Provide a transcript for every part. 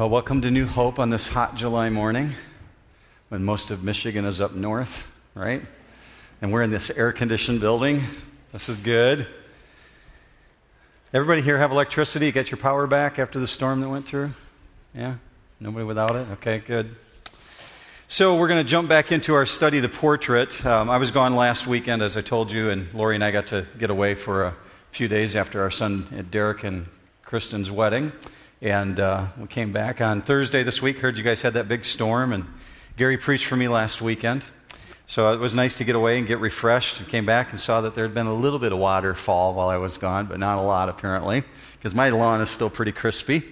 Well, welcome to New Hope on this hot July morning when most of Michigan is up north, right? And we're in this air conditioned building. This is good. Everybody here have electricity? Got your power back after the storm that went through? Yeah? Nobody without it? Okay, good. So, we're going to jump back into our study, The Portrait. Um, I was gone last weekend, as I told you, and Lori and I got to get away for a few days after our son Derek and Kristen's wedding. And uh, we came back on Thursday this week. Heard you guys had that big storm, and Gary preached for me last weekend. So it was nice to get away and get refreshed. And came back and saw that there had been a little bit of waterfall while I was gone, but not a lot apparently, because my lawn is still pretty crispy.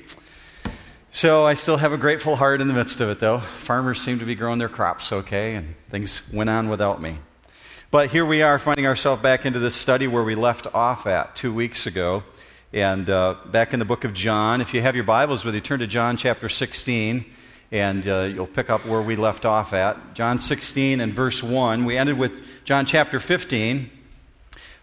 So I still have a grateful heart in the midst of it, though. Farmers seem to be growing their crops okay, and things went on without me. But here we are, finding ourselves back into this study where we left off at two weeks ago. And uh, back in the book of John, if you have your Bibles with you, turn to John chapter 16, and uh, you'll pick up where we left off at. John 16 and verse 1. We ended with John chapter 15,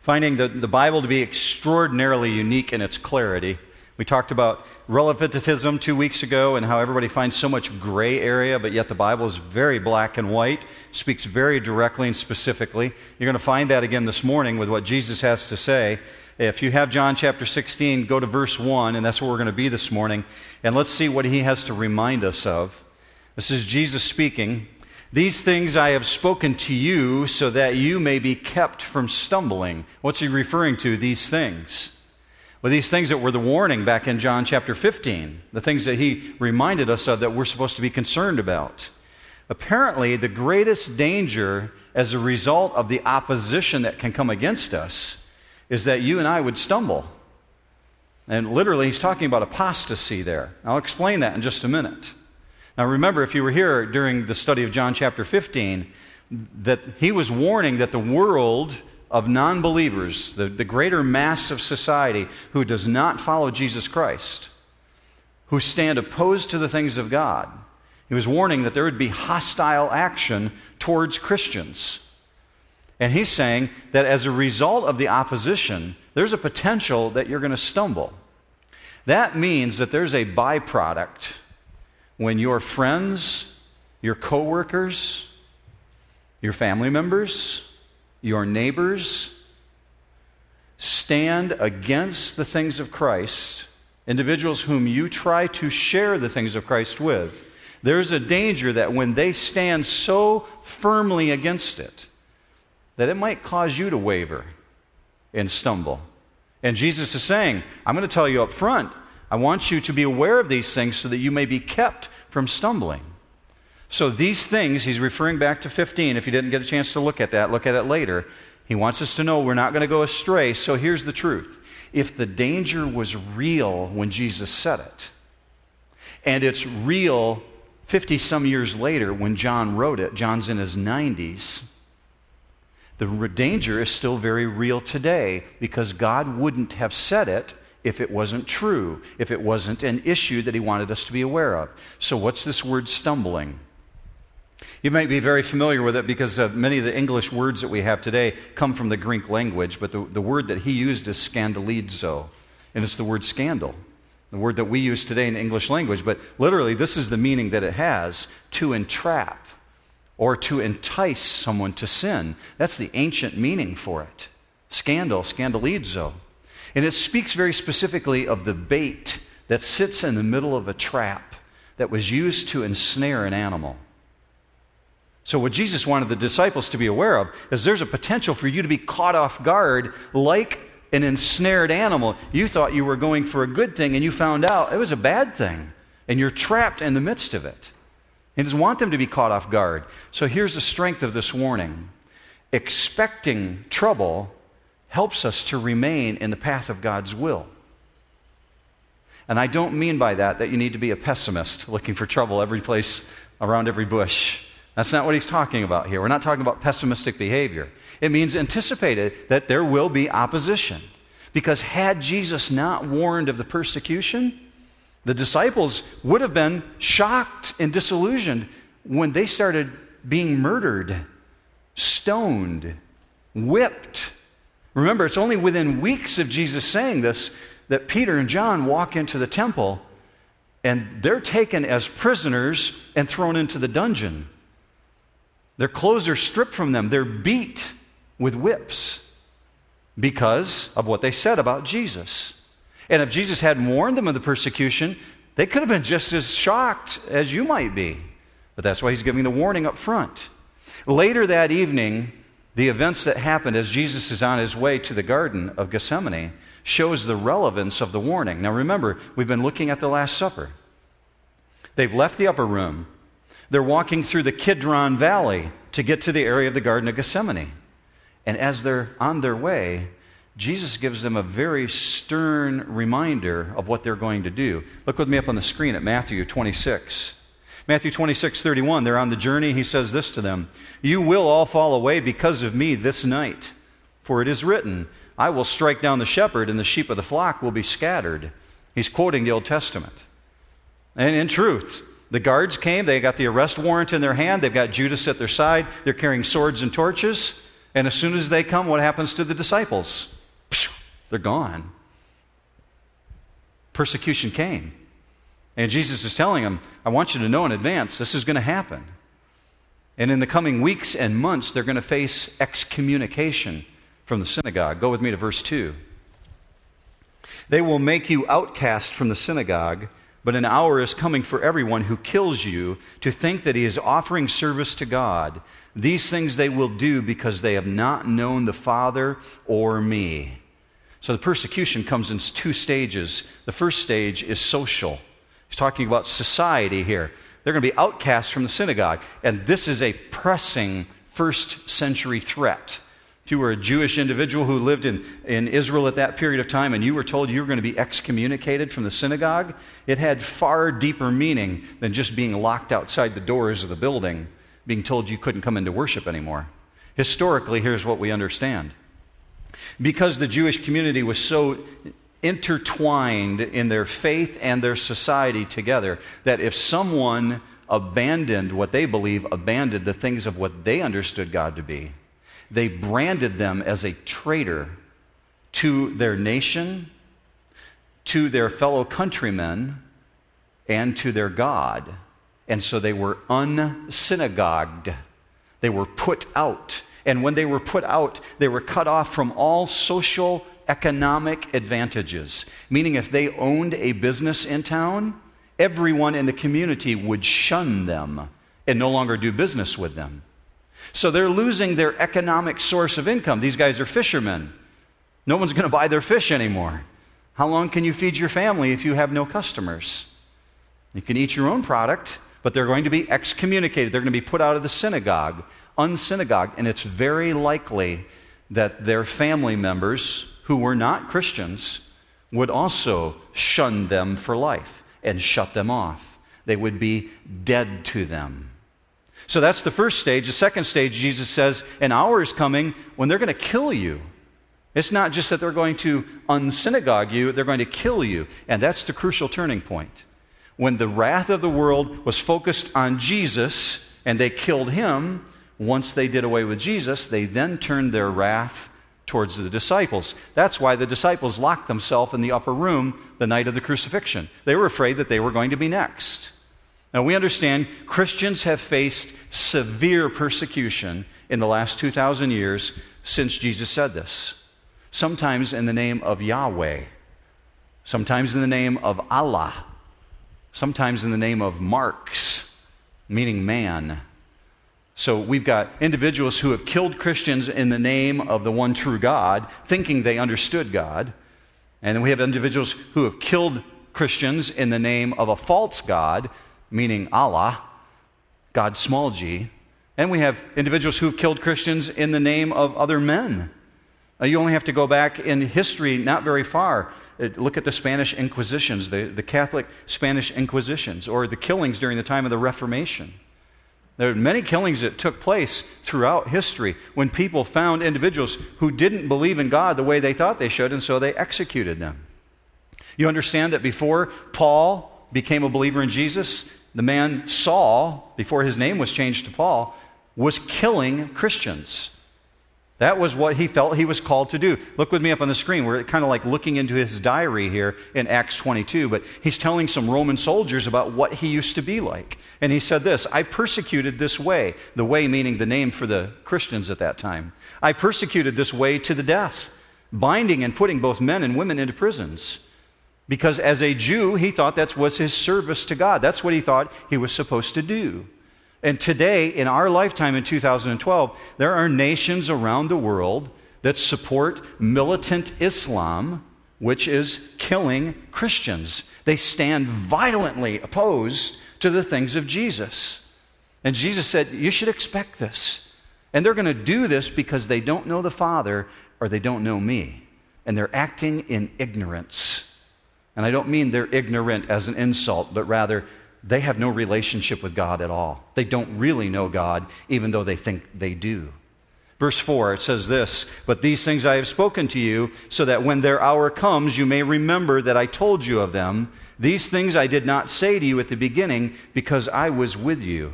finding the, the Bible to be extraordinarily unique in its clarity. We talked about relativism two weeks ago and how everybody finds so much gray area, but yet the Bible is very black and white, speaks very directly and specifically. You're going to find that again this morning with what Jesus has to say. If you have John chapter 16, go to verse 1, and that's where we're going to be this morning. And let's see what he has to remind us of. This is Jesus speaking. These things I have spoken to you so that you may be kept from stumbling. What's he referring to, these things? Well, these things that were the warning back in John chapter 15, the things that he reminded us of that we're supposed to be concerned about. Apparently, the greatest danger as a result of the opposition that can come against us is that you and I would stumble. And literally, he's talking about apostasy there. I'll explain that in just a minute. Now, remember, if you were here during the study of John chapter 15, that he was warning that the world of non believers, the, the greater mass of society who does not follow Jesus Christ, who stand opposed to the things of God, he was warning that there would be hostile action towards Christians. And he's saying that as a result of the opposition, there's a potential that you're going to stumble. That means that there's a byproduct when your friends, your coworkers, your family members, your neighbors stand against the things of Christ, individuals whom you try to share the things of Christ with. There's a danger that when they stand so firmly against it, that it might cause you to waver and stumble. And Jesus is saying, I'm going to tell you up front, I want you to be aware of these things so that you may be kept from stumbling. So, these things, he's referring back to 15. If you didn't get a chance to look at that, look at it later. He wants us to know we're not going to go astray. So, here's the truth if the danger was real when Jesus said it, and it's real 50 some years later when John wrote it, John's in his 90s the danger is still very real today because God wouldn't have said it if it wasn't true, if it wasn't an issue that He wanted us to be aware of. So, what's this word stumbling? You might be very familiar with it because uh, many of the English words that we have today come from the Greek language, but the, the word that he used is scandalizo, and it's the word scandal, the word that we use today in English language. But literally, this is the meaning that it has to entrap or to entice someone to sin. That's the ancient meaning for it. Scandal, scandalizo. And it speaks very specifically of the bait that sits in the middle of a trap that was used to ensnare an animal. So, what Jesus wanted the disciples to be aware of is there's a potential for you to be caught off guard like an ensnared animal. You thought you were going for a good thing and you found out it was a bad thing, and you're trapped in the midst of it. He doesn't want them to be caught off guard. So here's the strength of this warning expecting trouble helps us to remain in the path of God's will. And I don't mean by that that you need to be a pessimist looking for trouble every place around every bush. That's not what he's talking about here. We're not talking about pessimistic behavior. It means anticipated that there will be opposition. Because had Jesus not warned of the persecution, the disciples would have been shocked and disillusioned when they started being murdered, stoned, whipped. Remember, it's only within weeks of Jesus saying this that Peter and John walk into the temple and they're taken as prisoners and thrown into the dungeon. Their clothes are stripped from them, they're beat with whips because of what they said about Jesus. And if Jesus hadn't warned them of the persecution, they could have been just as shocked as you might be. But that's why he's giving the warning up front. Later that evening, the events that happened as Jesus is on his way to the Garden of Gethsemane shows the relevance of the warning. Now remember, we've been looking at the Last Supper. They've left the upper room. They're walking through the Kidron Valley to get to the area of the Garden of Gethsemane. And as they're on their way, Jesus gives them a very stern reminder of what they're going to do. Look with me up on the screen at Matthew 26. Matthew 26, 31, they're on the journey. He says this to them You will all fall away because of me this night. For it is written, I will strike down the shepherd, and the sheep of the flock will be scattered. He's quoting the Old Testament. And in truth, the guards came, they got the arrest warrant in their hand, they've got Judas at their side, they're carrying swords and torches. And as soon as they come, what happens to the disciples? They're gone. Persecution came. And Jesus is telling them, I want you to know in advance this is going to happen. And in the coming weeks and months, they're going to face excommunication from the synagogue. Go with me to verse 2. They will make you outcast from the synagogue, but an hour is coming for everyone who kills you to think that he is offering service to God. These things they will do because they have not known the Father or me. So the persecution comes in two stages. The first stage is social. He's talking about society here. They're going to be outcast from the synagogue. And this is a pressing first century threat. If you were a Jewish individual who lived in, in Israel at that period of time and you were told you were going to be excommunicated from the synagogue, it had far deeper meaning than just being locked outside the doors of the building, being told you couldn't come into worship anymore. Historically, here's what we understand because the Jewish community was so intertwined in their faith and their society together that if someone abandoned what they believe, abandoned the things of what they understood God to be, they branded them as a traitor to their nation, to their fellow countrymen, and to their God. And so they were unsynagogued. They were put out. And when they were put out, they were cut off from all social, economic advantages. Meaning, if they owned a business in town, everyone in the community would shun them and no longer do business with them. So they're losing their economic source of income. These guys are fishermen. No one's going to buy their fish anymore. How long can you feed your family if you have no customers? You can eat your own product, but they're going to be excommunicated. They're going to be put out of the synagogue unsynagogued, and it's very likely that their family members who were not Christians would also shun them for life and shut them off. They would be dead to them. So that's the first stage. The second stage, Jesus says, an hour is coming when they're going to kill you. It's not just that they're going to unsynagogue you, they're going to kill you. And that's the crucial turning point. When the wrath of the world was focused on Jesus and they killed him, once they did away with Jesus, they then turned their wrath towards the disciples. That's why the disciples locked themselves in the upper room the night of the crucifixion. They were afraid that they were going to be next. Now, we understand Christians have faced severe persecution in the last 2,000 years since Jesus said this. Sometimes in the name of Yahweh, sometimes in the name of Allah, sometimes in the name of Marx, meaning man. So we've got individuals who have killed Christians in the name of the one true God, thinking they understood God. And then we have individuals who have killed Christians in the name of a false God, meaning Allah, God small g. And we have individuals who have killed Christians in the name of other men. Uh, you only have to go back in history not very far. Uh, look at the Spanish Inquisitions, the, the Catholic Spanish Inquisitions, or the killings during the time of the Reformation. There are many killings that took place throughout history when people found individuals who didn't believe in God the way they thought they should, and so they executed them. You understand that before Paul became a believer in Jesus, the man Saul, before his name was changed to Paul, was killing Christians. That was what he felt he was called to do. Look with me up on the screen. We're kind of like looking into his diary here in Acts 22, but he's telling some Roman soldiers about what he used to be like. And he said this I persecuted this way, the way meaning the name for the Christians at that time. I persecuted this way to the death, binding and putting both men and women into prisons. Because as a Jew, he thought that was his service to God. That's what he thought he was supposed to do. And today, in our lifetime in 2012, there are nations around the world that support militant Islam, which is killing Christians. They stand violently opposed to the things of Jesus. And Jesus said, You should expect this. And they're going to do this because they don't know the Father or they don't know me. And they're acting in ignorance. And I don't mean they're ignorant as an insult, but rather they have no relationship with God at all. They don't really know God, even though they think they do. Verse 4, it says this But these things I have spoken to you, so that when their hour comes, you may remember that I told you of them. These things I did not say to you at the beginning, because I was with you.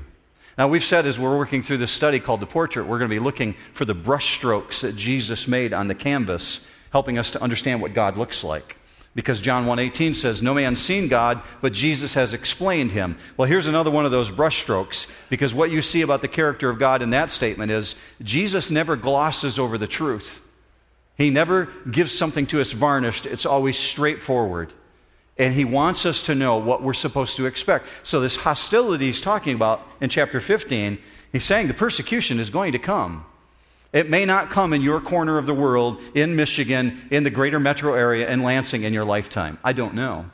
Now, we've said as we're working through this study called the portrait, we're going to be looking for the brushstrokes that Jesus made on the canvas, helping us to understand what God looks like because John 1:18 says no man's seen God but Jesus has explained him. Well, here's another one of those brushstrokes because what you see about the character of God in that statement is Jesus never glosses over the truth. He never gives something to us varnished. It's always straightforward. And he wants us to know what we're supposed to expect. So this hostility he's talking about in chapter 15, he's saying the persecution is going to come. It may not come in your corner of the world, in Michigan, in the greater metro area, in Lansing in your lifetime. I don't know.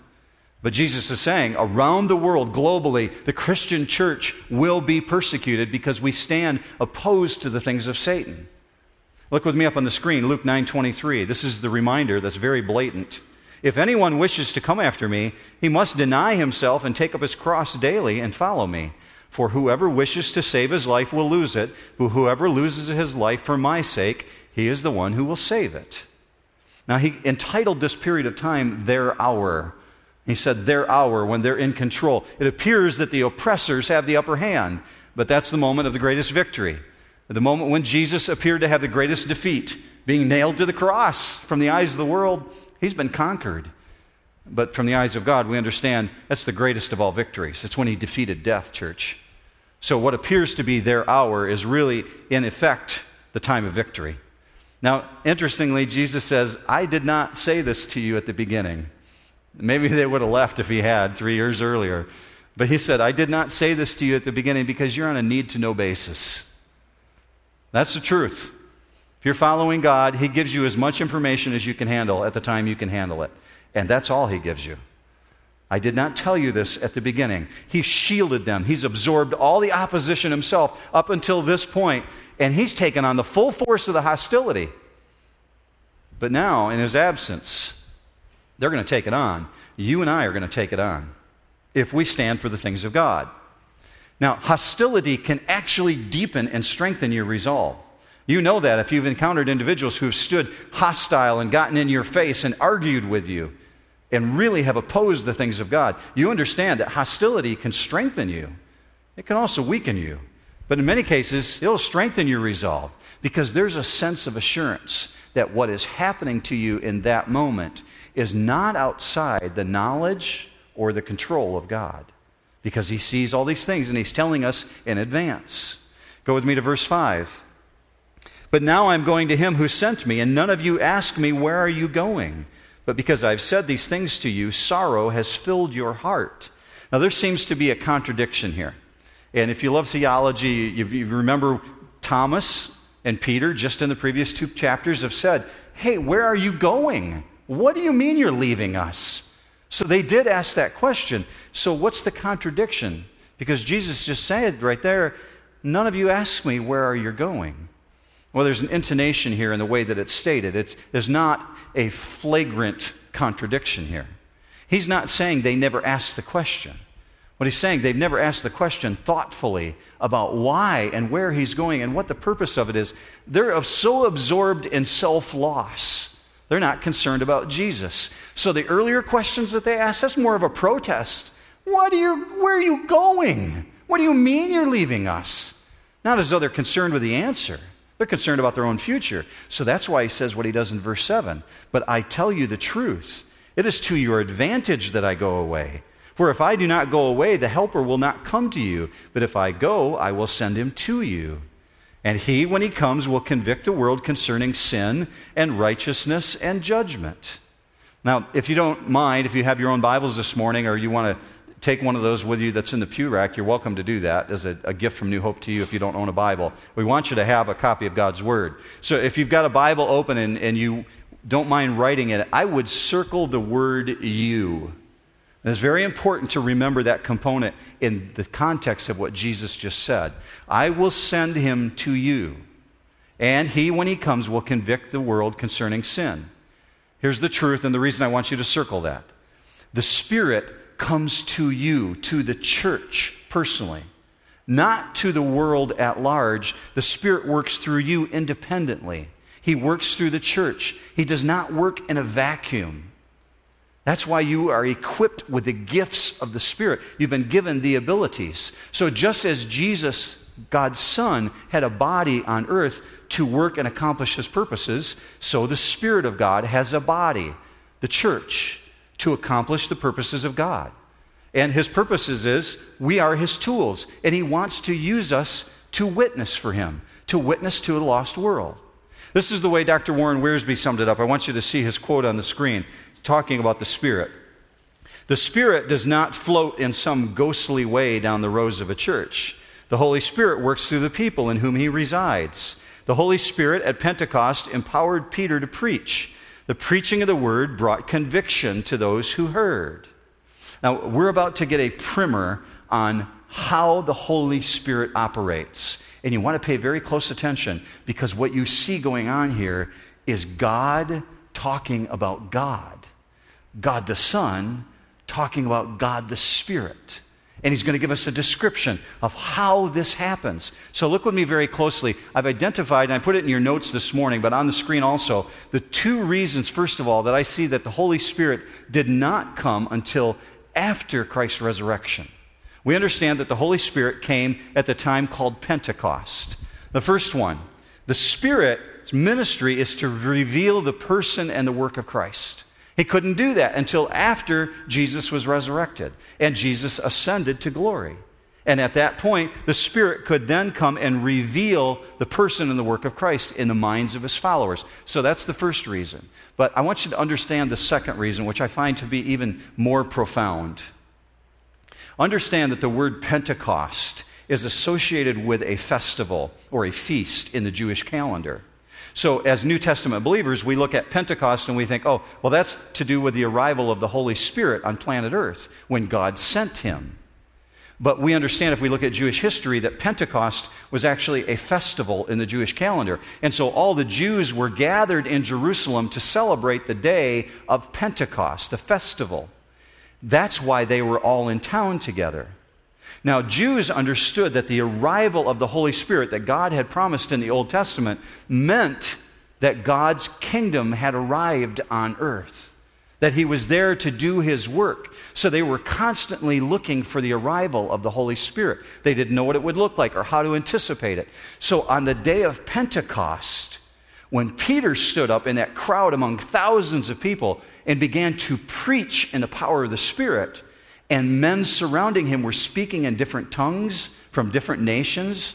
But Jesus is saying around the world, globally, the Christian church will be persecuted because we stand opposed to the things of Satan. Look with me up on the screen, Luke 9:23. This is the reminder that's very blatant. If anyone wishes to come after me, he must deny himself and take up his cross daily and follow me. For whoever wishes to save his life will lose it, but whoever loses his life for my sake, he is the one who will save it. Now, he entitled this period of time their hour. He said, their hour when they're in control. It appears that the oppressors have the upper hand, but that's the moment of the greatest victory. The moment when Jesus appeared to have the greatest defeat, being nailed to the cross from the eyes of the world, he's been conquered. But from the eyes of God, we understand that's the greatest of all victories. It's when he defeated death, church. So, what appears to be their hour is really, in effect, the time of victory. Now, interestingly, Jesus says, I did not say this to you at the beginning. Maybe they would have left if he had three years earlier. But he said, I did not say this to you at the beginning because you're on a need to know basis. That's the truth. If you're following God, He gives you as much information as you can handle at the time you can handle it. And that's all He gives you. I did not tell you this at the beginning. He shielded them. He's absorbed all the opposition himself up until this point, and he's taken on the full force of the hostility. But now, in his absence, they're going to take it on. You and I are going to take it on if we stand for the things of God. Now, hostility can actually deepen and strengthen your resolve. You know that if you've encountered individuals who've stood hostile and gotten in your face and argued with you and really have opposed the things of God, you understand that hostility can strengthen you. It can also weaken you. But in many cases, it'll strengthen your resolve because there's a sense of assurance that what is happening to you in that moment is not outside the knowledge or the control of God because He sees all these things and He's telling us in advance. Go with me to verse 5. But now I'm going to Him who sent me, and none of you ask me, Where are you going? But because I've said these things to you, sorrow has filled your heart. Now, there seems to be a contradiction here. And if you love theology, you, you remember Thomas and Peter, just in the previous two chapters, have said, Hey, where are you going? What do you mean you're leaving us? So they did ask that question. So, what's the contradiction? Because Jesus just said right there, None of you ask me, Where are you going? Well, there's an intonation here in the way that it's stated. It's, there's not a flagrant contradiction here. He's not saying they never asked the question. What he's saying, they've never asked the question thoughtfully about why and where he's going and what the purpose of it is. They're so absorbed in self loss. They're not concerned about Jesus. So the earlier questions that they asked, that's more of a protest. What are you, where are you going? What do you mean you're leaving us? Not as though they're concerned with the answer. They're concerned about their own future. So that's why he says what he does in verse 7 But I tell you the truth. It is to your advantage that I go away. For if I do not go away, the Helper will not come to you. But if I go, I will send him to you. And he, when he comes, will convict the world concerning sin and righteousness and judgment. Now, if you don't mind, if you have your own Bibles this morning or you want to take one of those with you that's in the pew rack, you're welcome to do that as a, a, gift from New Hope to you if you don't own a Bible. We want you to have a copy of God's Word. So if you've got a Bible open and, and you don't mind writing it, I would circle the word you. And it's very important to remember that component in the context of what Jesus just said. I will send him to you, and he, when he comes, will convict the world concerning sin. Here's the truth, and the reason I want you to circle that. The Spirit comes to you, to the church personally, not to the world at large. The Spirit works through you independently. He works through the church. He does not work in a vacuum. That's why you are equipped with the gifts of the Spirit. You've been given the abilities. So, just as Jesus, God's Son, had a body on earth to work and accomplish his purposes, so the Spirit of God has a body, the church, to accomplish the purposes of God. And his purposes is we are his tools, and he wants to use us to witness for him, to witness to a lost world. This is the way Dr. Warren Wiersbe summed it up. I want you to see his quote on the screen, talking about the Spirit. The Spirit does not float in some ghostly way down the rows of a church. The Holy Spirit works through the people in whom he resides. The Holy Spirit at Pentecost empowered Peter to preach. The preaching of the word brought conviction to those who heard. Now, we're about to get a primer on how the Holy Spirit operates. And you want to pay very close attention because what you see going on here is God talking about God, God the Son talking about God the Spirit. And he's going to give us a description of how this happens. So look with me very closely. I've identified, and I put it in your notes this morning, but on the screen also, the two reasons, first of all, that I see that the Holy Spirit did not come until after Christ's resurrection. We understand that the Holy Spirit came at the time called Pentecost. The first one, the Spirit's ministry is to reveal the person and the work of Christ. He couldn't do that until after Jesus was resurrected and Jesus ascended to glory. And at that point, the Spirit could then come and reveal the person and the work of Christ in the minds of his followers. So that's the first reason. But I want you to understand the second reason, which I find to be even more profound. Understand that the word Pentecost is associated with a festival or a feast in the Jewish calendar. So, as New Testament believers, we look at Pentecost and we think, oh, well, that's to do with the arrival of the Holy Spirit on planet Earth when God sent him. But we understand if we look at Jewish history that Pentecost was actually a festival in the Jewish calendar. And so all the Jews were gathered in Jerusalem to celebrate the day of Pentecost, the festival. That's why they were all in town together. Now, Jews understood that the arrival of the Holy Spirit that God had promised in the Old Testament meant that God's kingdom had arrived on earth, that He was there to do His work. So they were constantly looking for the arrival of the Holy Spirit. They didn't know what it would look like or how to anticipate it. So on the day of Pentecost, when Peter stood up in that crowd among thousands of people and began to preach in the power of the Spirit, and men surrounding him were speaking in different tongues from different nations,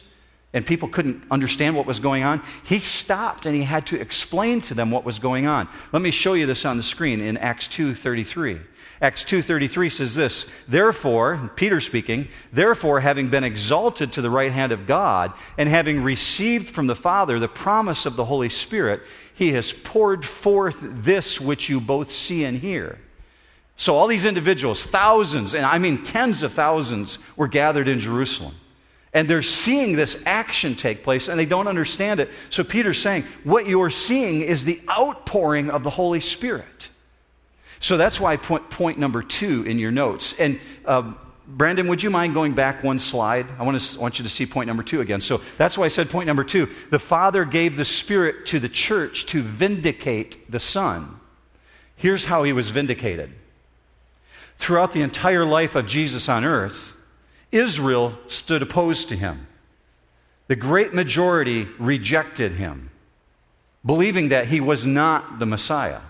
and people couldn't understand what was going on, he stopped and he had to explain to them what was going on. Let me show you this on the screen in Acts 2:33. Acts 2:33 says this, "Therefore, Peter speaking, therefore having been exalted to the right hand of God and having received from the Father the promise of the Holy Spirit, he has poured forth this which you both see and hear." So all these individuals, thousands, and I mean tens of thousands were gathered in Jerusalem. And they're seeing this action take place and they don't understand it. So Peter's saying, What you're seeing is the outpouring of the Holy Spirit. So that's why point, point number two in your notes. And uh, Brandon, would you mind going back one slide? I want, to, want you to see point number two again. So that's why I said point number two. The Father gave the Spirit to the church to vindicate the Son. Here's how he was vindicated. Throughout the entire life of Jesus on earth, Israel stood opposed to him. The great majority rejected him, believing that he was not the Messiah.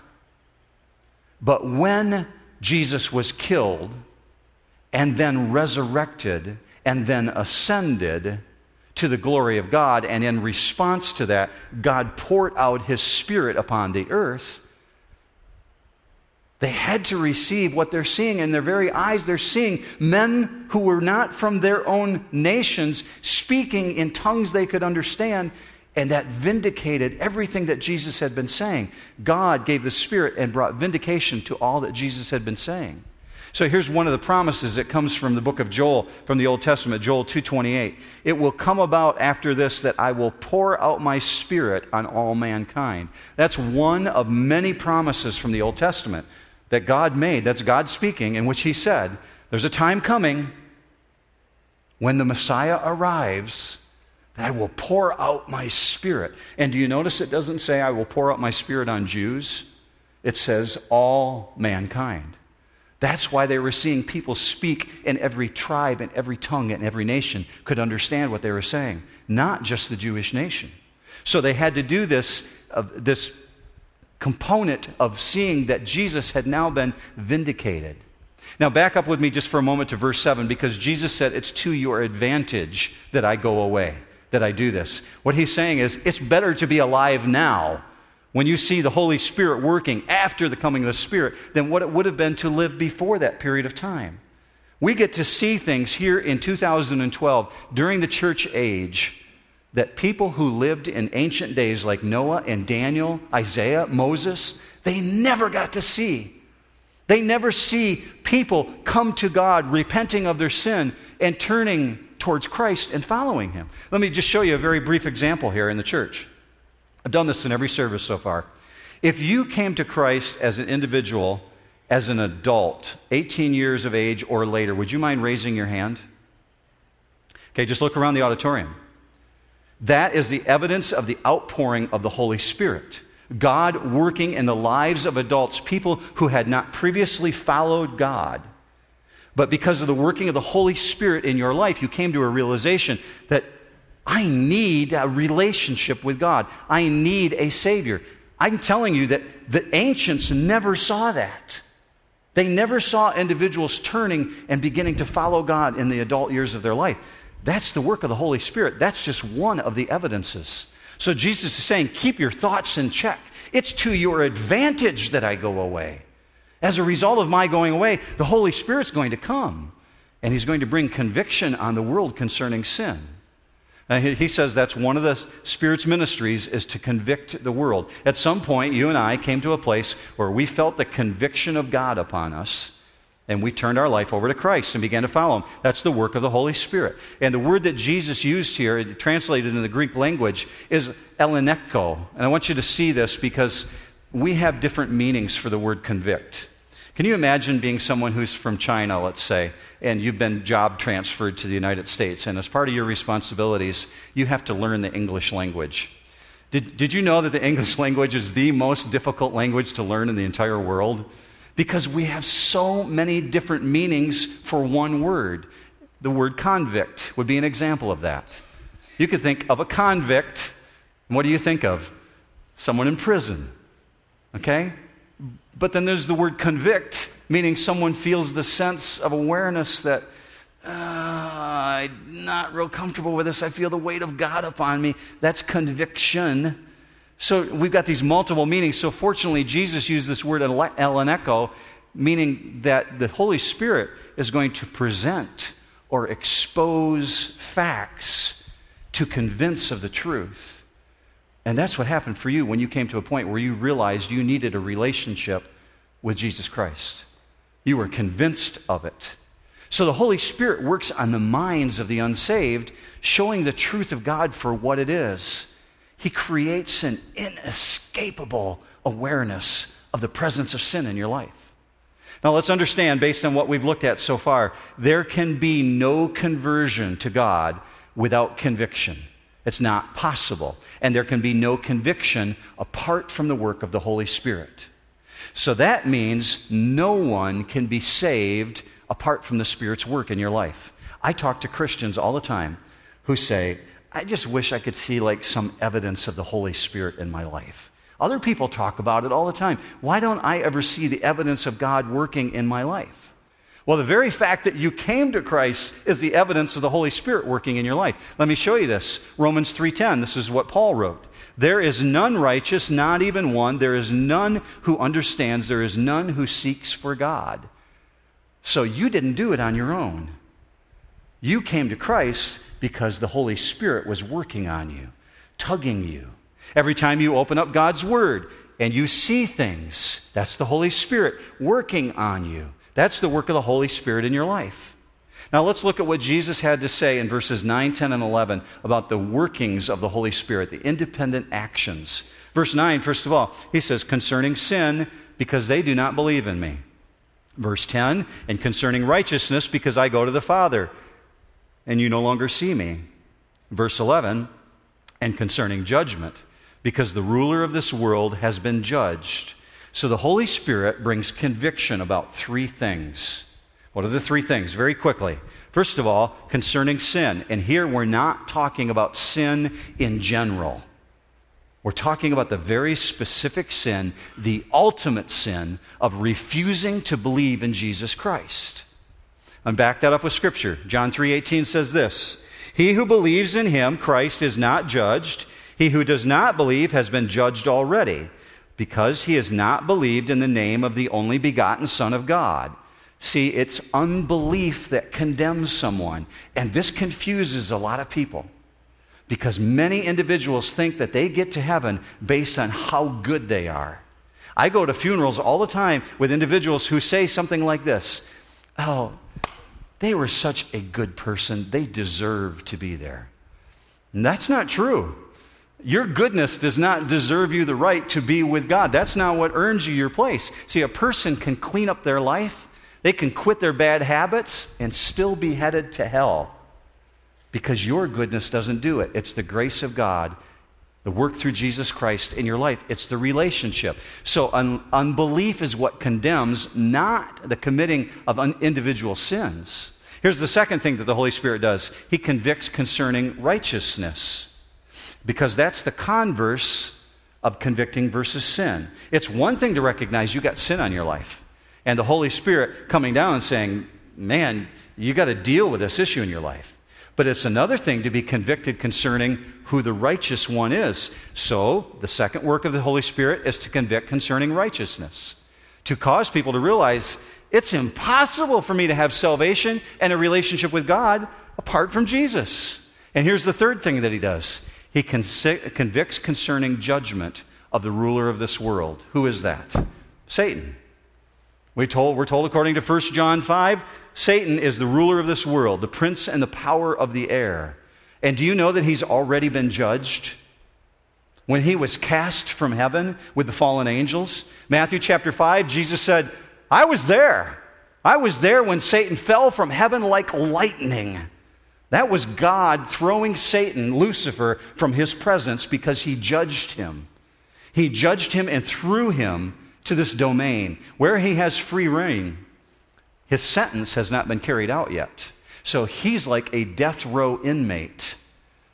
But when Jesus was killed and then resurrected and then ascended to the glory of God, and in response to that, God poured out his Spirit upon the earth. They had to receive what they're seeing in their very eyes. They're seeing men who were not from their own nations speaking in tongues they could understand, and that vindicated everything that Jesus had been saying. God gave the Spirit and brought vindication to all that Jesus had been saying. So here's one of the promises that comes from the book of Joel from the Old Testament, Joel 2:28. It will come about after this that I will pour out my spirit on all mankind. That's one of many promises from the Old Testament that God made, that's God speaking, in which He said, There's a time coming when the Messiah arrives that I will pour out my spirit. And do you notice it doesn't say, I will pour out my spirit on Jews? It says, all mankind. That's why they were seeing people speak in every tribe and every tongue and every nation could understand what they were saying, not just the Jewish nation. So they had to do this, uh, this component of seeing that Jesus had now been vindicated. Now, back up with me just for a moment to verse 7 because Jesus said, It's to your advantage that I go away, that I do this. What he's saying is, It's better to be alive now when you see the Holy Spirit working after the coming of the Spirit than what it would have been to live before that period of time. We get to see things here in 2012 during the church age that people who lived in ancient days, like Noah and Daniel, Isaiah, Moses, they never got to see. They never see people come to God repenting of their sin and turning towards Christ and following Him. Let me just show you a very brief example here in the church. I've done this in every service so far. If you came to Christ as an individual, as an adult, 18 years of age or later, would you mind raising your hand? Okay, just look around the auditorium. That is the evidence of the outpouring of the Holy Spirit. God working in the lives of adults, people who had not previously followed God. But because of the working of the Holy Spirit in your life, you came to a realization that I need a relationship with God. I need a Savior. I'm telling you that the ancients never saw that. They never saw individuals turning and beginning to follow God in the adult years of their life. That's the work of the Holy Spirit. That's just one of the evidences. So Jesus is saying, keep your thoughts in check. It's to your advantage that I go away. As a result of my going away, the Holy Spirit's going to come, and He's going to bring conviction on the world concerning sin. And he says that's one of the Spirit's ministries is to convict the world. At some point, you and I came to a place where we felt the conviction of God upon us and we turned our life over to Christ and began to follow Him. That's the work of the Holy Spirit. And the word that Jesus used here, translated in the Greek language, is eleneko. And I want you to see this because we have different meanings for the word convict. Can you imagine being someone who's from China, let's say, and you've been job transferred to the United States, and as part of your responsibilities, you have to learn the English language? Did, did you know that the English language is the most difficult language to learn in the entire world? Because we have so many different meanings for one word. The word convict would be an example of that. You could think of a convict, and what do you think of? Someone in prison. Okay? But then there's the word convict, meaning someone feels the sense of awareness that uh, I'm not real comfortable with this. I feel the weight of God upon me. That's conviction. So we've got these multiple meanings. So fortunately, Jesus used this word eleneko, meaning that the Holy Spirit is going to present or expose facts to convince of the truth. And that's what happened for you when you came to a point where you realized you needed a relationship with Jesus Christ. You were convinced of it. So the Holy Spirit works on the minds of the unsaved, showing the truth of God for what it is. He creates an inescapable awareness of the presence of sin in your life. Now, let's understand, based on what we've looked at so far, there can be no conversion to God without conviction. It's not possible. And there can be no conviction apart from the work of the Holy Spirit. So that means no one can be saved apart from the Spirit's work in your life. I talk to Christians all the time who say, I just wish I could see like some evidence of the Holy Spirit in my life. Other people talk about it all the time. Why don't I ever see the evidence of God working in my life? Well, the very fact that you came to Christ is the evidence of the Holy Spirit working in your life. Let me show you this. Romans 3:10. This is what Paul wrote. There is none righteous, not even one. There is none who understands. There is none who seeks for God. So you didn't do it on your own. You came to Christ because the Holy Spirit was working on you, tugging you. Every time you open up God's Word and you see things, that's the Holy Spirit working on you. That's the work of the Holy Spirit in your life. Now let's look at what Jesus had to say in verses 9, 10, and 11 about the workings of the Holy Spirit, the independent actions. Verse 9, first of all, he says, concerning sin, because they do not believe in me. Verse 10, and concerning righteousness, because I go to the Father, and you no longer see me. Verse 11, and concerning judgment, because the ruler of this world has been judged. So the Holy Spirit brings conviction about three things. What are the three things? Very quickly. First of all, concerning sin. And here we're not talking about sin in general. We're talking about the very specific sin, the ultimate sin of refusing to believe in Jesus Christ. And back that up with scripture. John 3:18 says this, "He who believes in him, Christ, is not judged. He who does not believe has been judged already." because he has not believed in the name of the only begotten Son of God. See, it's unbelief that condemns someone. And this confuses a lot of people because many individuals think that they get to heaven based on how good they are. I go to funerals all the time with individuals who say something like this Oh, they were such a good person, they deserve to be there. And that's not true. Your goodness does not deserve you the right to be with God. That's not what earns you your place. See, a person can clean up their life, they can quit their bad habits, and still be headed to hell because your goodness doesn't do it. It's the grace of God, the work through Jesus Christ in your life, it's the relationship. So, un- unbelief is what condemns, not the committing of un- individual sins. Here's the second thing that the Holy Spirit does He convicts concerning righteousness because that's the converse of convicting versus sin. It's one thing to recognize you got sin on your life, and the Holy Spirit coming down and saying, Man, you got to deal with this issue in your life. But it's another thing to be convicted concerning who the righteous one is. So, the second work of the Holy Spirit is to convict concerning righteousness, to cause people to realize it's impossible for me to have salvation and a relationship with God apart from Jesus. And here's the third thing that he does he convicts concerning judgment of the ruler of this world. Who is that? Satan. We told, we're told according to 1 John 5, Satan is the ruler of this world, the prince and the power of the air. And do you know that he's already been judged? When he was cast from heaven with the fallen angels, Matthew chapter 5, Jesus said, I was there. I was there when Satan fell from heaven like lightning. That was God throwing Satan, Lucifer, from his presence because he judged him. He judged him and threw him to this domain where he has free reign. His sentence has not been carried out yet. So he's like a death row inmate.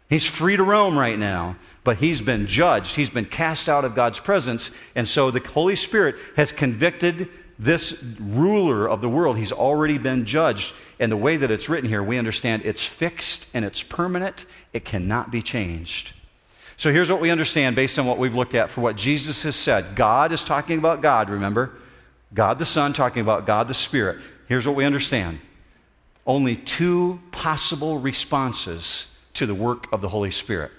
He's free to roam right now, but he's been judged. He's been cast out of God's presence. And so the Holy Spirit has convicted this ruler of the world. He's already been judged. And the way that it's written here, we understand it's fixed and it's permanent, it cannot be changed. So here's what we understand based on what we've looked at for what Jesus has said. God is talking about God, remember? God the Son talking about God the Spirit. Here's what we understand only two possible responses to the work of the Holy Spirit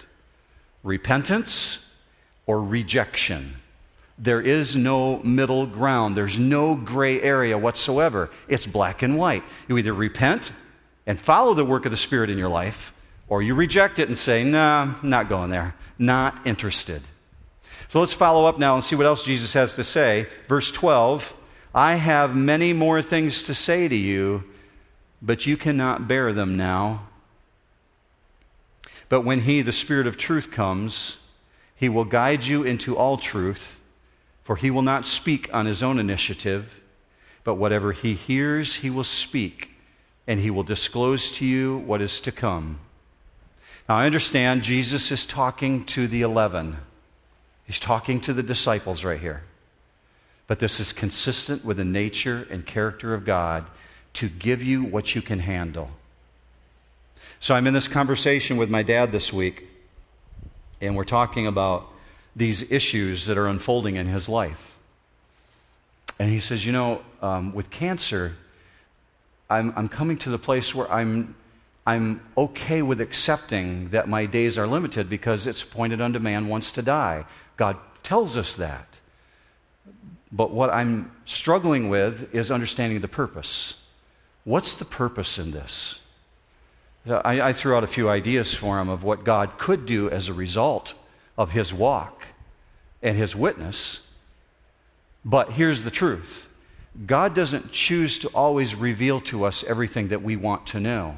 repentance or rejection. There is no middle ground. There's no gray area whatsoever. It's black and white. You either repent and follow the work of the Spirit in your life, or you reject it and say, nah, not going there, not interested. So let's follow up now and see what else Jesus has to say. Verse 12 I have many more things to say to you, but you cannot bear them now. But when He, the Spirit of truth, comes, He will guide you into all truth. For he will not speak on his own initiative, but whatever he hears, he will speak, and he will disclose to you what is to come. Now, I understand Jesus is talking to the 11, he's talking to the disciples right here. But this is consistent with the nature and character of God to give you what you can handle. So I'm in this conversation with my dad this week, and we're talking about these issues that are unfolding in his life. And he says, You know, um, with cancer, I'm, I'm coming to the place where I'm, I'm okay with accepting that my days are limited because it's appointed unto man once to die. God tells us that. But what I'm struggling with is understanding the purpose. What's the purpose in this? I, I, threw out a few ideas for him of what God could do as a result of his walk and his witness. But here's the truth God doesn't choose to always reveal to us everything that we want to know.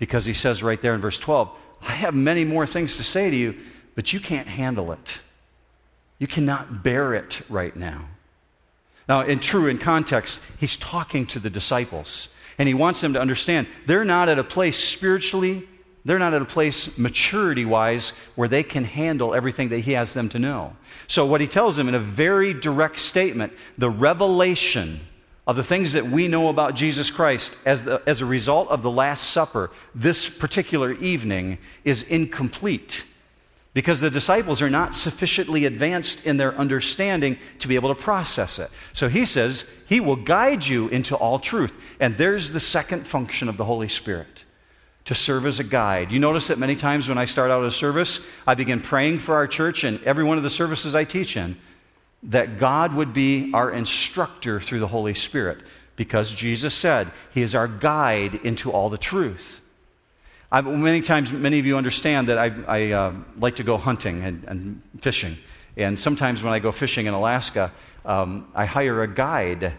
Because he says right there in verse 12, I have many more things to say to you, but you can't handle it. You cannot bear it right now. Now, in true in context, he's talking to the disciples. And he wants them to understand they're not at a place spiritually, they're not at a place maturity wise where they can handle everything that he has them to know. So, what he tells them in a very direct statement the revelation of the things that we know about Jesus Christ as, the, as a result of the Last Supper this particular evening is incomplete because the disciples are not sufficiently advanced in their understanding to be able to process it. So he says, He will guide you into all truth. And there's the second function of the Holy Spirit to serve as a guide. You notice that many times when I start out a service, I begin praying for our church and every one of the services I teach in that God would be our instructor through the Holy Spirit because Jesus said He is our guide into all the truth. I, many times, many of you understand that I, I uh, like to go hunting and, and, fishing. And sometimes when I go fishing in Alaska, um, I hire a guide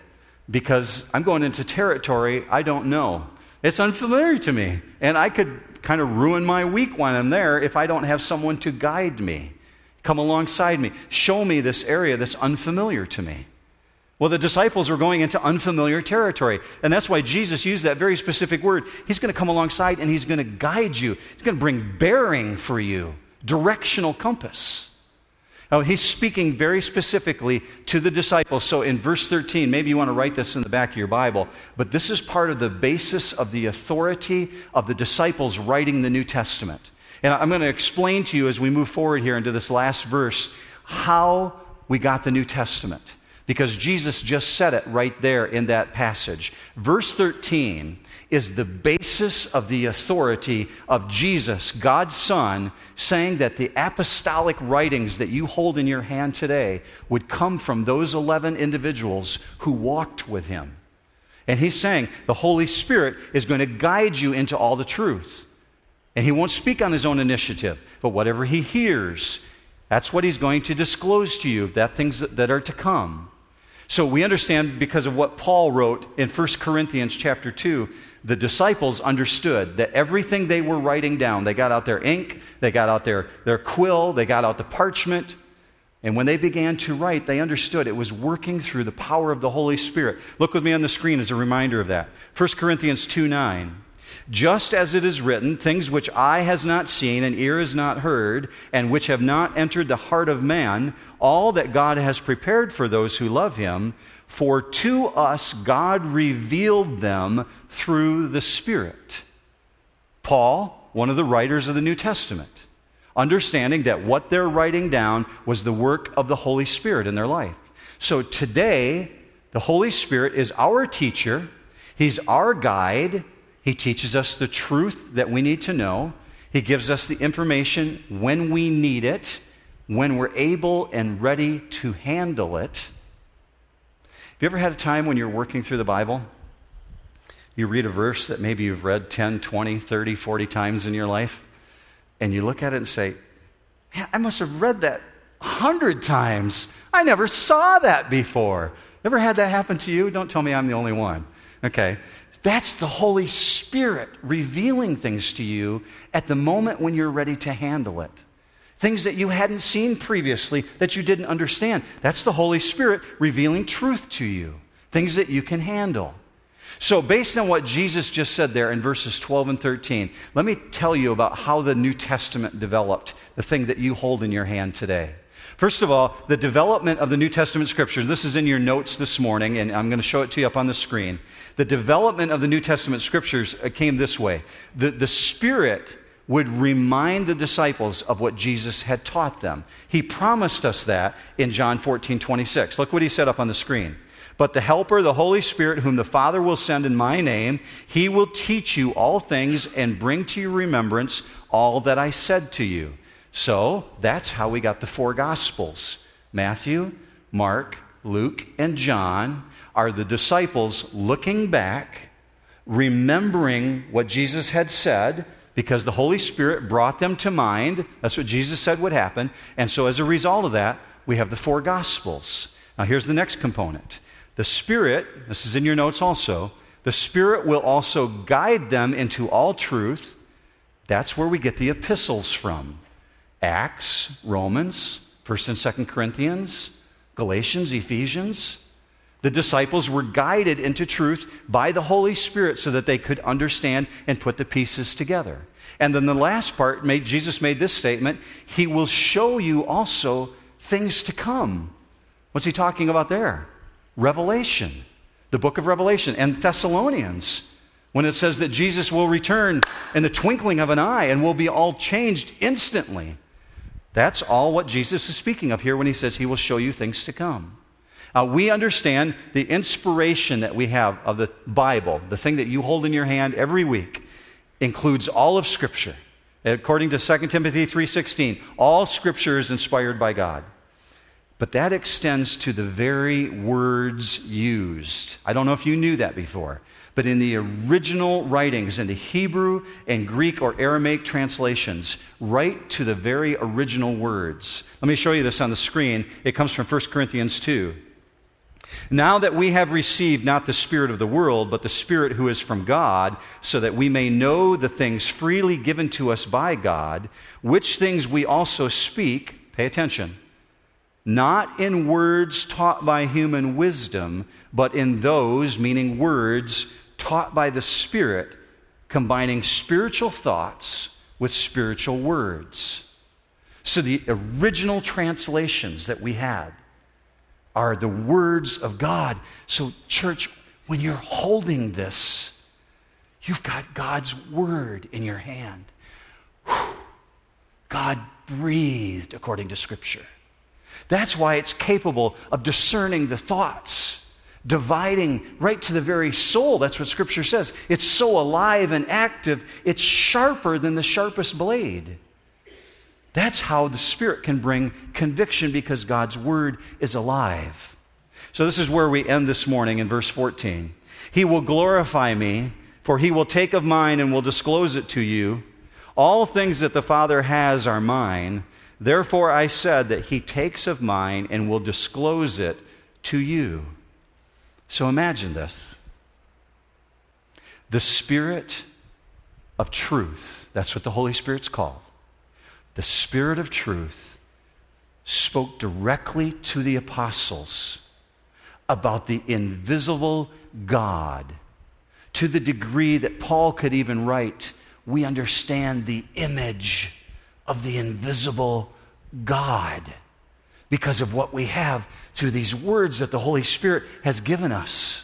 because I'm going into territory I don't know. It's unfamiliar to me. And I could kind of ruin my week when I'm there if I don't have someone to guide me, come alongside me, show me this area that's unfamiliar to me. Well, the disciples were going into unfamiliar territory. And that's why Jesus used that very specific word. He's going to come alongside and he's going to guide you, he's going to bring bearing for you, directional compass. Now, he's speaking very specifically to the disciples. So in verse 13, maybe you want to write this in the back of your Bible, but this is part of the basis of the authority of the disciples writing the New Testament. And I'm going to explain to you as we move forward here into this last verse how we got the New Testament because Jesus just said it right there in that passage. Verse 13 is the basis of the authority of Jesus, God's Son, saying that the apostolic writings that you hold in your hand today would come from those 11 individuals who walked with him. And he's saying the Holy Spirit is going to guide you into all the truth. And he won't speak on his own initiative, but whatever he hears, that's what he's going to disclose to you, that things that, are to come. So we understand because of what Paul wrote in 1 Corinthians chapter 2, the disciples understood that everything they were writing down, they got out their ink, they got out their, their quill, they got out the parchment, and when they began to write, they understood it was working through the power of the Holy Spirit. Look with me on the screen as a reminder of that. 1 Corinthians 2 9. Just as it is written, things which eye has not seen and ear has not heard, and which have not entered the heart of man, all that God has prepared for those who love him, for to us God revealed them through the Spirit. Paul, one of the writers of the New Testament, understanding that what they're writing down was the work of the Holy Spirit in their life. So today, the Holy Spirit is our teacher, He's our guide, he teaches us the truth that we need to know. He gives us the information when we need it, when we're able and ready to handle it. Have you ever had a time when you're working through the Bible? You read a verse that maybe you've read 10, 20, 30, 40 times in your life, and you look at it and say, I must have read that a hundred times. I never saw that before. Ever had that happen to you? Don't tell me I'm the only one. Okay. That's the Holy Spirit revealing things to you at the moment when you're ready to handle it. Things that you hadn't seen previously that you didn't understand. That's the Holy Spirit revealing truth to you, things that you can handle. So, based on what Jesus just said there in verses 12 and 13, let me tell you about how the New Testament developed, the thing that you hold in your hand today. First of all, the development of the New Testament scriptures. This is in your notes this morning, and I'm going to show it to you up on the screen. The development of the New Testament scriptures uh, came this way the, the Spirit would remind the disciples of what Jesus had taught them. He promised us that in John 14 26. Look what he said up on the screen. But the Helper, the Holy Spirit, whom the Father will send in my name, he will teach you all things and bring to your remembrance all that I said to you. So that's how we got the four Gospels Matthew, Mark, Luke, and John are the disciples looking back, remembering what Jesus had said, because the Holy Spirit brought them to mind. That's what Jesus said would happen. And so, as a result of that, we have the four Gospels. Now, here's the next component the Spirit, this is in your notes also, the Spirit will also guide them into all truth. That's where we get the epistles from. Acts, Romans, 1st and 2nd Corinthians, Galatians, Ephesians. The disciples were guided into truth by the Holy Spirit so that they could understand and put the pieces together. And then the last part, made, Jesus made this statement He will show you also things to come. What's he talking about there? Revelation, the book of Revelation, and Thessalonians when it says that Jesus will return in the twinkling of an eye and will be all changed instantly. That's all what Jesus is speaking of here when he says he will show you things to come. Uh, we understand the inspiration that we have of the Bible, the thing that you hold in your hand every week, includes all of Scripture. According to 2 Timothy 3:16, all Scripture is inspired by God. But that extends to the very words used. I don't know if you knew that before. But in the original writings, in the Hebrew and Greek or Aramaic translations, right to the very original words. Let me show you this on the screen. It comes from 1 Corinthians 2. Now that we have received not the Spirit of the world, but the Spirit who is from God, so that we may know the things freely given to us by God, which things we also speak, pay attention, not in words taught by human wisdom, but in those, meaning words, taught by the Spirit, combining spiritual thoughts with spiritual words. So the original translations that we had are the words of God. So, church, when you're holding this, you've got God's word in your hand. God breathed according to Scripture. That's why it's capable of discerning the thoughts dividing right to the very soul. That's what Scripture says. It's so alive and active, it's sharper than the sharpest blade. That's how the Spirit can bring conviction because God's Word is alive. So, this is where we end this morning in verse 14. He will glorify me, for he will take of mine and will disclose it to you. All things that the Father has are mine. Therefore, I said that he takes of mine and will disclose it to you. So imagine this. The Spirit of truth, that's what the Holy Spirit's called. The Spirit of truth spoke directly to the apostles about the invisible God. To the degree that Paul could even write, we understand the image of the invisible God because of what we have through these words that the Holy Spirit has given us.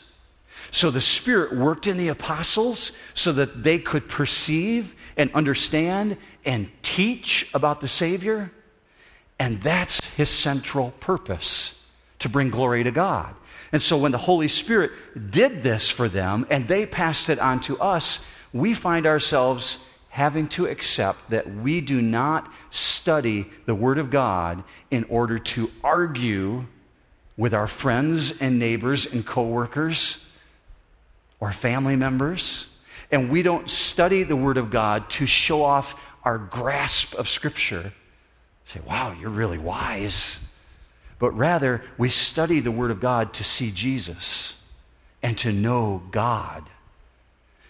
So the Spirit worked in the apostles so that they could perceive and understand and teach about the Savior. And that's his central purpose to bring glory to God. And so when the Holy Spirit did this for them and they passed it on to us, we find ourselves having to accept that we do not study the Word of God in order to argue with our friends and neighbors and coworkers or family members. And we don't study the Word of God to show off our grasp of Scripture. Say, wow, you're really wise. But rather, we study the Word of God to see Jesus and to know God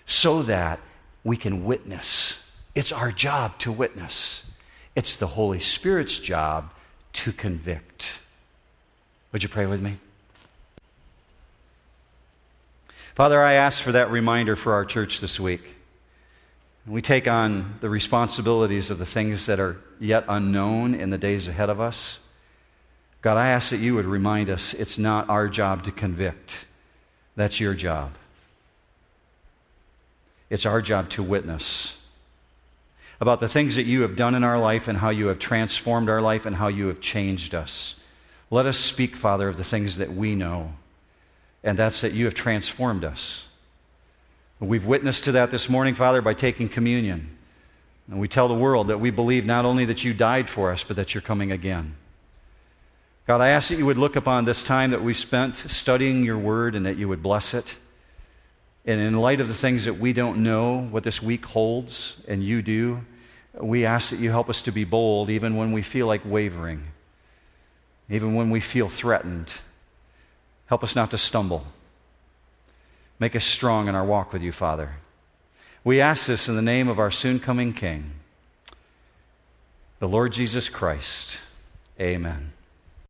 so that we can witness. It's our job to witness, it's the Holy Spirit's job to convict. Would you pray with me? Father, I ask for that reminder for our church this week. We take on the responsibilities of the things that are yet unknown in the days ahead of us. God, I ask that you would remind us it's not our job to convict, that's your job. It's our job to witness about the things that you have done in our life and how you have transformed our life and how you have changed us. Let us speak, Father, of the things that we know, and that's that you have transformed us. We've witnessed to that this morning, Father, by taking communion. And we tell the world that we believe not only that you died for us, but that you're coming again. God, I ask that you would look upon this time that we spent studying your word and that you would bless it. And in light of the things that we don't know what this week holds, and you do, we ask that you help us to be bold even when we feel like wavering, even when we feel threatened. Help us not to stumble. Make us strong in our walk with you, Father. We ask this in the name of our soon coming King, the Lord Jesus Christ. Amen.